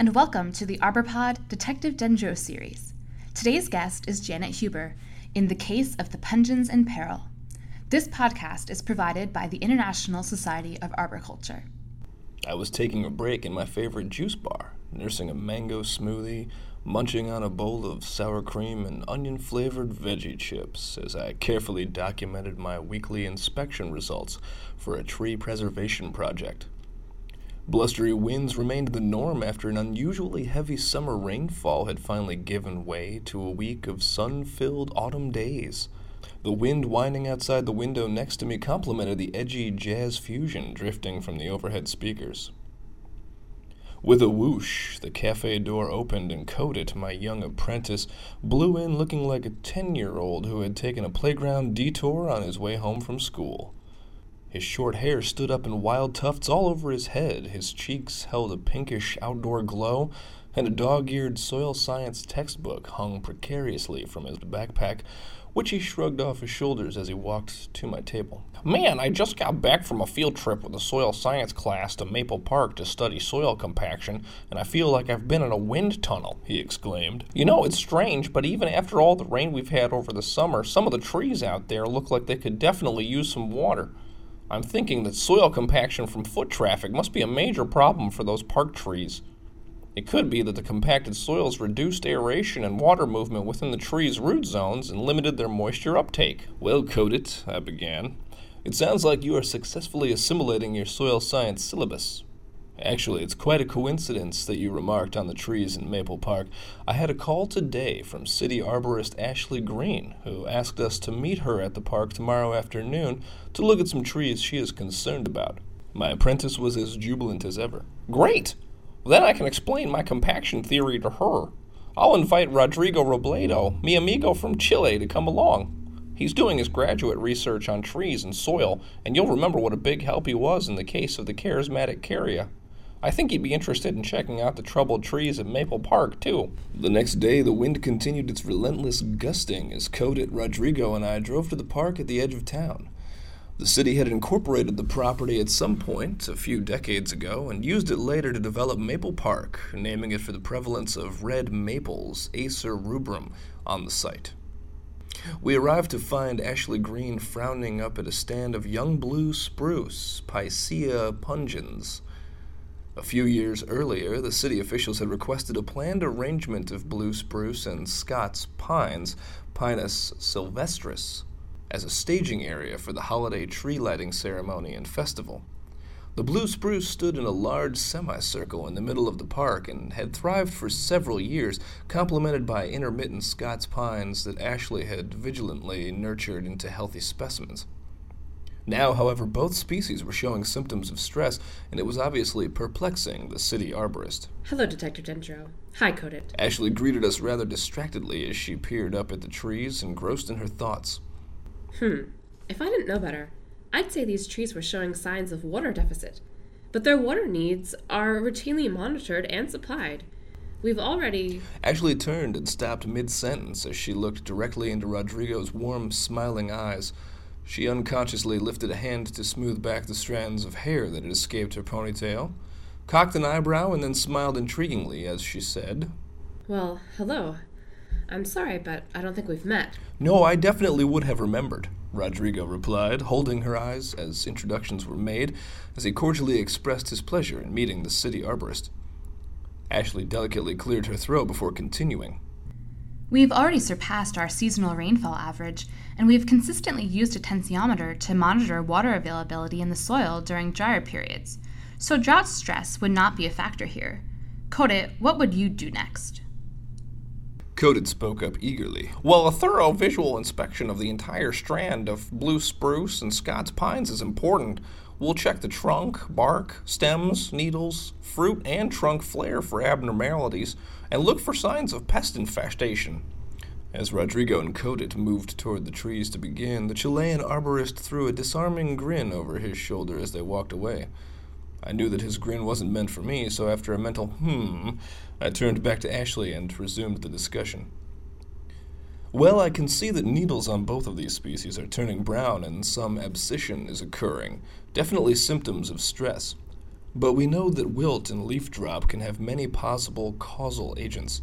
and welcome to the ArborPod Detective Dendro series. Today's guest is Janet Huber in The Case of the Pungens in Peril. This podcast is provided by the International Society of Arboriculture. I was taking a break in my favorite juice bar, nursing a mango smoothie, munching on a bowl of sour cream and onion flavored veggie chips as I carefully documented my weekly inspection results for a tree preservation project. Blustery winds remained the norm after an unusually heavy summer rainfall had finally given way to a week of sun filled autumn days. The wind whining outside the window next to me complemented the edgy jazz fusion drifting from the overhead speakers. With a whoosh, the cafe door opened and Codit, my young apprentice, blew in looking like a ten year old who had taken a playground detour on his way home from school. His short hair stood up in wild tufts all over his head, his cheeks held a pinkish outdoor glow, and a dog eared soil science textbook hung precariously from his backpack, which he shrugged off his shoulders as he walked to my table. Man, I just got back from a field trip with a soil science class to Maple Park to study soil compaction, and I feel like I've been in a wind tunnel, he exclaimed. You know, it's strange, but even after all the rain we've had over the summer, some of the trees out there look like they could definitely use some water. I'm thinking that soil compaction from foot traffic must be a major problem for those park trees. It could be that the compacted soils reduced aeration and water movement within the trees' root zones and limited their moisture uptake. Well, Codit, I began. It sounds like you are successfully assimilating your soil science syllabus. Actually, it's quite a coincidence that you remarked on the trees in Maple Park. I had a call today from city arborist Ashley Green, who asked us to meet her at the park tomorrow afternoon to look at some trees she is concerned about. My apprentice was as jubilant as ever. Great! Then I can explain my compaction theory to her. I'll invite Rodrigo Robledo, mi amigo from Chile, to come along. He's doing his graduate research on trees and soil, and you'll remember what a big help he was in the case of the charismatic carya. I think he'd be interested in checking out the troubled trees at Maple Park, too. The next day, the wind continued its relentless gusting as Codit, Rodrigo, and I drove to the park at the edge of town. The city had incorporated the property at some point a few decades ago and used it later to develop Maple Park, naming it for the prevalence of red maples, Acer rubrum, on the site. We arrived to find Ashley Green frowning up at a stand of young blue spruce, Picea pungens. A few years earlier, the city officials had requested a planned arrangement of blue spruce and Scots pines, Pinus sylvestris, as a staging area for the holiday tree lighting ceremony and festival. The blue spruce stood in a large semicircle in the middle of the park and had thrived for several years, complemented by intermittent Scots pines that Ashley had vigilantly nurtured into healthy specimens. Now, however, both species were showing symptoms of stress, and it was obviously perplexing the city arborist. Hello, Detective Dendro. Hi, Codit. Ashley greeted us rather distractedly as she peered up at the trees, engrossed in her thoughts. Hmm. If I didn't know better, I'd say these trees were showing signs of water deficit. But their water needs are routinely monitored and supplied. We've already. Ashley turned and stopped mid sentence as she looked directly into Rodrigo's warm, smiling eyes. She unconsciously lifted a hand to smooth back the strands of hair that had escaped her ponytail, cocked an eyebrow, and then smiled intriguingly as she said, Well, hello. I'm sorry, but I don't think we've met. No, I definitely would have remembered, Rodrigo replied, holding her eyes as introductions were made, as he cordially expressed his pleasure in meeting the city arborist. Ashley delicately cleared her throat before continuing. We've already surpassed our seasonal rainfall average, and we've consistently used a tensiometer to monitor water availability in the soil during drier periods, so drought stress would not be a factor here. Codit, what would you do next? Codit spoke up eagerly. Well, a thorough visual inspection of the entire strand of blue spruce and Scots pines is important. We'll check the trunk, bark, stems, needles, fruit, and trunk flare for abnormalities and look for signs of pest infestation. As Rodrigo and Codit moved toward the trees to begin, the Chilean arborist threw a disarming grin over his shoulder as they walked away. I knew that his grin wasn't meant for me, so after a mental hmm, I turned back to Ashley and resumed the discussion. Well, I can see that needles on both of these species are turning brown and some abscission is occurring, definitely symptoms of stress. but we know that wilt and leaf drop can have many possible causal agents.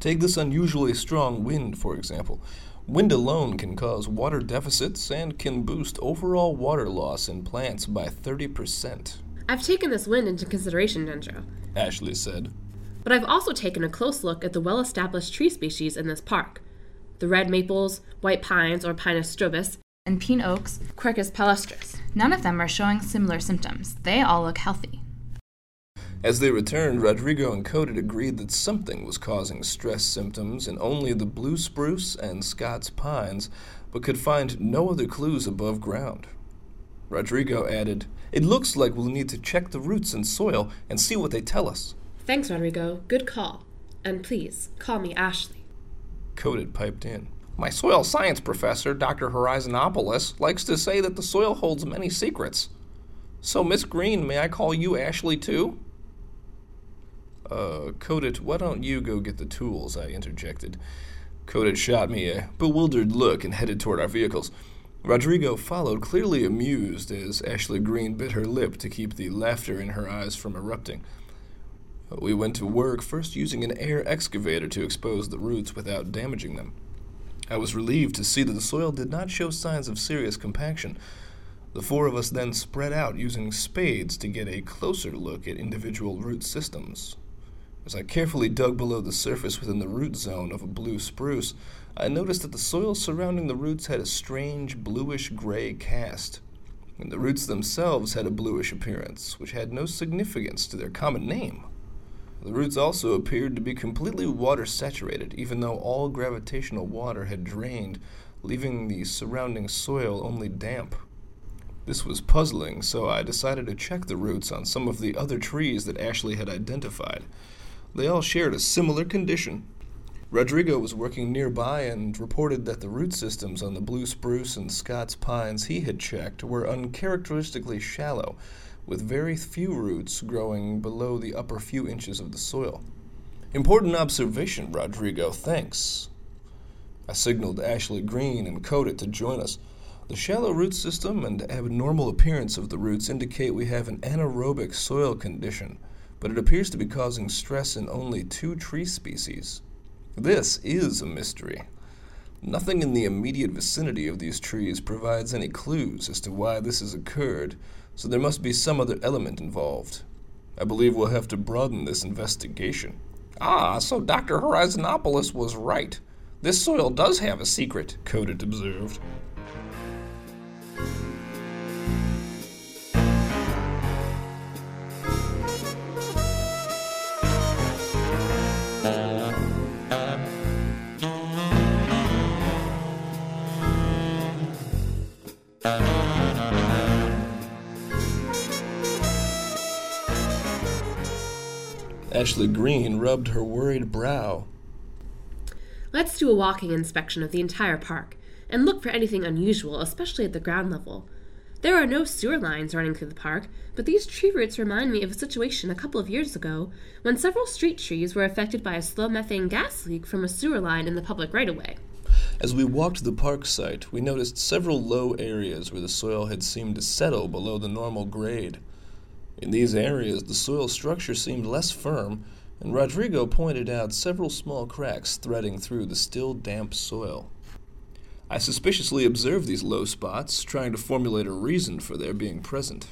Take this unusually strong wind, for example. Wind alone can cause water deficits and can boost overall water loss in plants by 30%. I've taken this wind into consideration, Dendro. Ashley said. But I've also taken a close look at the well established tree species in this park the red maples, white pines or Pinus strobus, And pin oaks, Quercus palustris. none of them are showing similar symptoms. They all look healthy. As they returned, Rodrigo and Codit agreed that something was causing stress symptoms in only the blue spruce and Scots pines, but could find no other clues above ground. Rodrigo added, It looks like we'll need to check the roots and soil and see what they tell us. Thanks, Rodrigo. Good call. And please, call me Ashley. Codit piped in. My soil science professor, Dr. Horizonopoulos, likes to say that the soil holds many secrets. So, Miss Green, may I call you Ashley too? Uh, Codit, why don't you go get the tools? I interjected. Codit shot me a bewildered look and headed toward our vehicles. Rodrigo followed, clearly amused, as Ashley Green bit her lip to keep the laughter in her eyes from erupting. We went to work, first using an air excavator to expose the roots without damaging them. I was relieved to see that the soil did not show signs of serious compaction. The four of us then spread out using spades to get a closer look at individual root systems. As I carefully dug below the surface within the root zone of a blue spruce, I noticed that the soil surrounding the roots had a strange bluish gray cast, and the roots themselves had a bluish appearance, which had no significance to their common name. The roots also appeared to be completely water saturated, even though all gravitational water had drained, leaving the surrounding soil only damp. This was puzzling, so I decided to check the roots on some of the other trees that Ashley had identified. They all shared a similar condition. Rodrigo was working nearby and reported that the root systems on the blue spruce and Scots pines he had checked were uncharacteristically shallow, with very few roots growing below the upper few inches of the soil. Important observation, Rodrigo, thanks. I signaled Ashley Green and Codit to join us. The shallow root system and abnormal appearance of the roots indicate we have an anaerobic soil condition, but it appears to be causing stress in only two tree species. This is a mystery. Nothing in the immediate vicinity of these trees provides any clues as to why this has occurred, so there must be some other element involved. I believe we'll have to broaden this investigation. Ah, so Dr. Horizonopoulos was right. This soil does have a secret, Codit observed. Ashley Green rubbed her worried brow. Let's do a walking inspection of the entire park and look for anything unusual, especially at the ground level. There are no sewer lines running through the park, but these tree roots remind me of a situation a couple of years ago when several street trees were affected by a slow methane gas leak from a sewer line in the public right of way. As we walked the park site, we noticed several low areas where the soil had seemed to settle below the normal grade. In these areas, the soil structure seemed less firm, and Rodrigo pointed out several small cracks threading through the still damp soil. I suspiciously observed these low spots, trying to formulate a reason for their being present.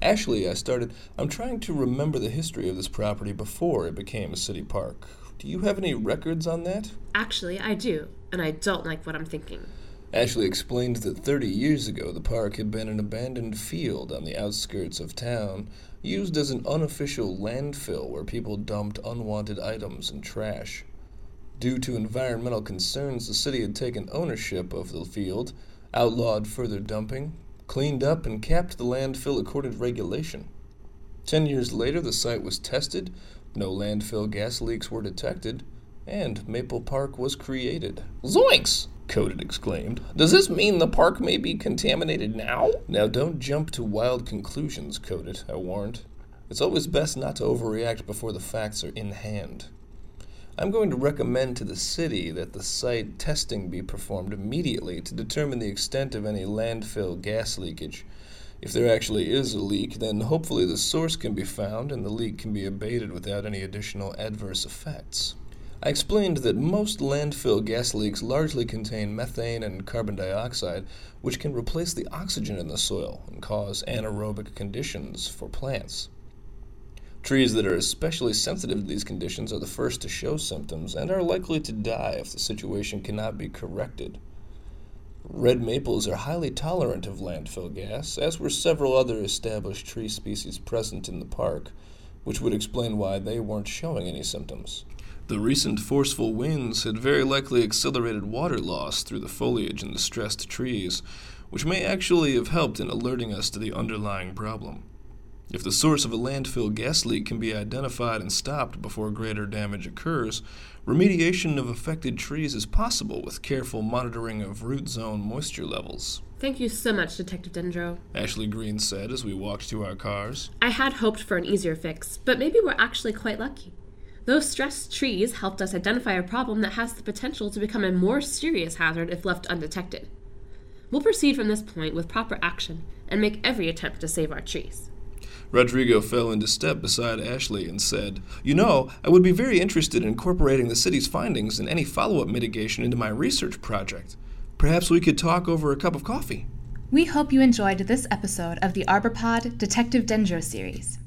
Ashley, I started, I'm trying to remember the history of this property before it became a city park. Do you have any records on that? Actually, I do, and I don't like what I'm thinking. Ashley explained that 30 years ago the park had been an abandoned field on the outskirts of town, used as an unofficial landfill where people dumped unwanted items and trash. Due to environmental concerns, the city had taken ownership of the field, outlawed further dumping, cleaned up, and capped the landfill according to regulation. Ten years later, the site was tested, no landfill gas leaks were detected, and Maple Park was created. Zoinks! Codit exclaimed. Does this mean the park may be contaminated now? Now don't jump to wild conclusions, Codit, I warned. It's always best not to overreact before the facts are in hand. I'm going to recommend to the city that the site testing be performed immediately to determine the extent of any landfill gas leakage. If there actually is a leak, then hopefully the source can be found and the leak can be abated without any additional adverse effects. I explained that most landfill gas leaks largely contain methane and carbon dioxide, which can replace the oxygen in the soil and cause anaerobic conditions for plants. Trees that are especially sensitive to these conditions are the first to show symptoms and are likely to die if the situation cannot be corrected. Red maples are highly tolerant of landfill gas, as were several other established tree species present in the park, which would explain why they weren't showing any symptoms. The recent forceful winds had very likely accelerated water loss through the foliage in the stressed trees, which may actually have helped in alerting us to the underlying problem. If the source of a landfill gas leak can be identified and stopped before greater damage occurs, remediation of affected trees is possible with careful monitoring of root zone moisture levels. Thank you so much, Detective Dendro. Ashley Green said as we walked to our cars. I had hoped for an easier fix, but maybe we're actually quite lucky. Those stressed trees helped us identify a problem that has the potential to become a more serious hazard if left undetected. We'll proceed from this point with proper action and make every attempt to save our trees. Rodrigo fell into step beside Ashley and said, You know, I would be very interested in incorporating the city's findings and any follow up mitigation into my research project. Perhaps we could talk over a cup of coffee. We hope you enjoyed this episode of the ArborPod Detective Dendro series.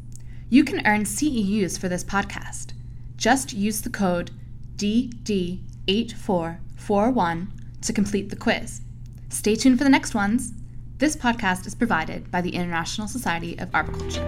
You can earn CEUs for this podcast just use the code DD8441 to complete the quiz. Stay tuned for the next ones. This podcast is provided by the International Society of Arboriculture.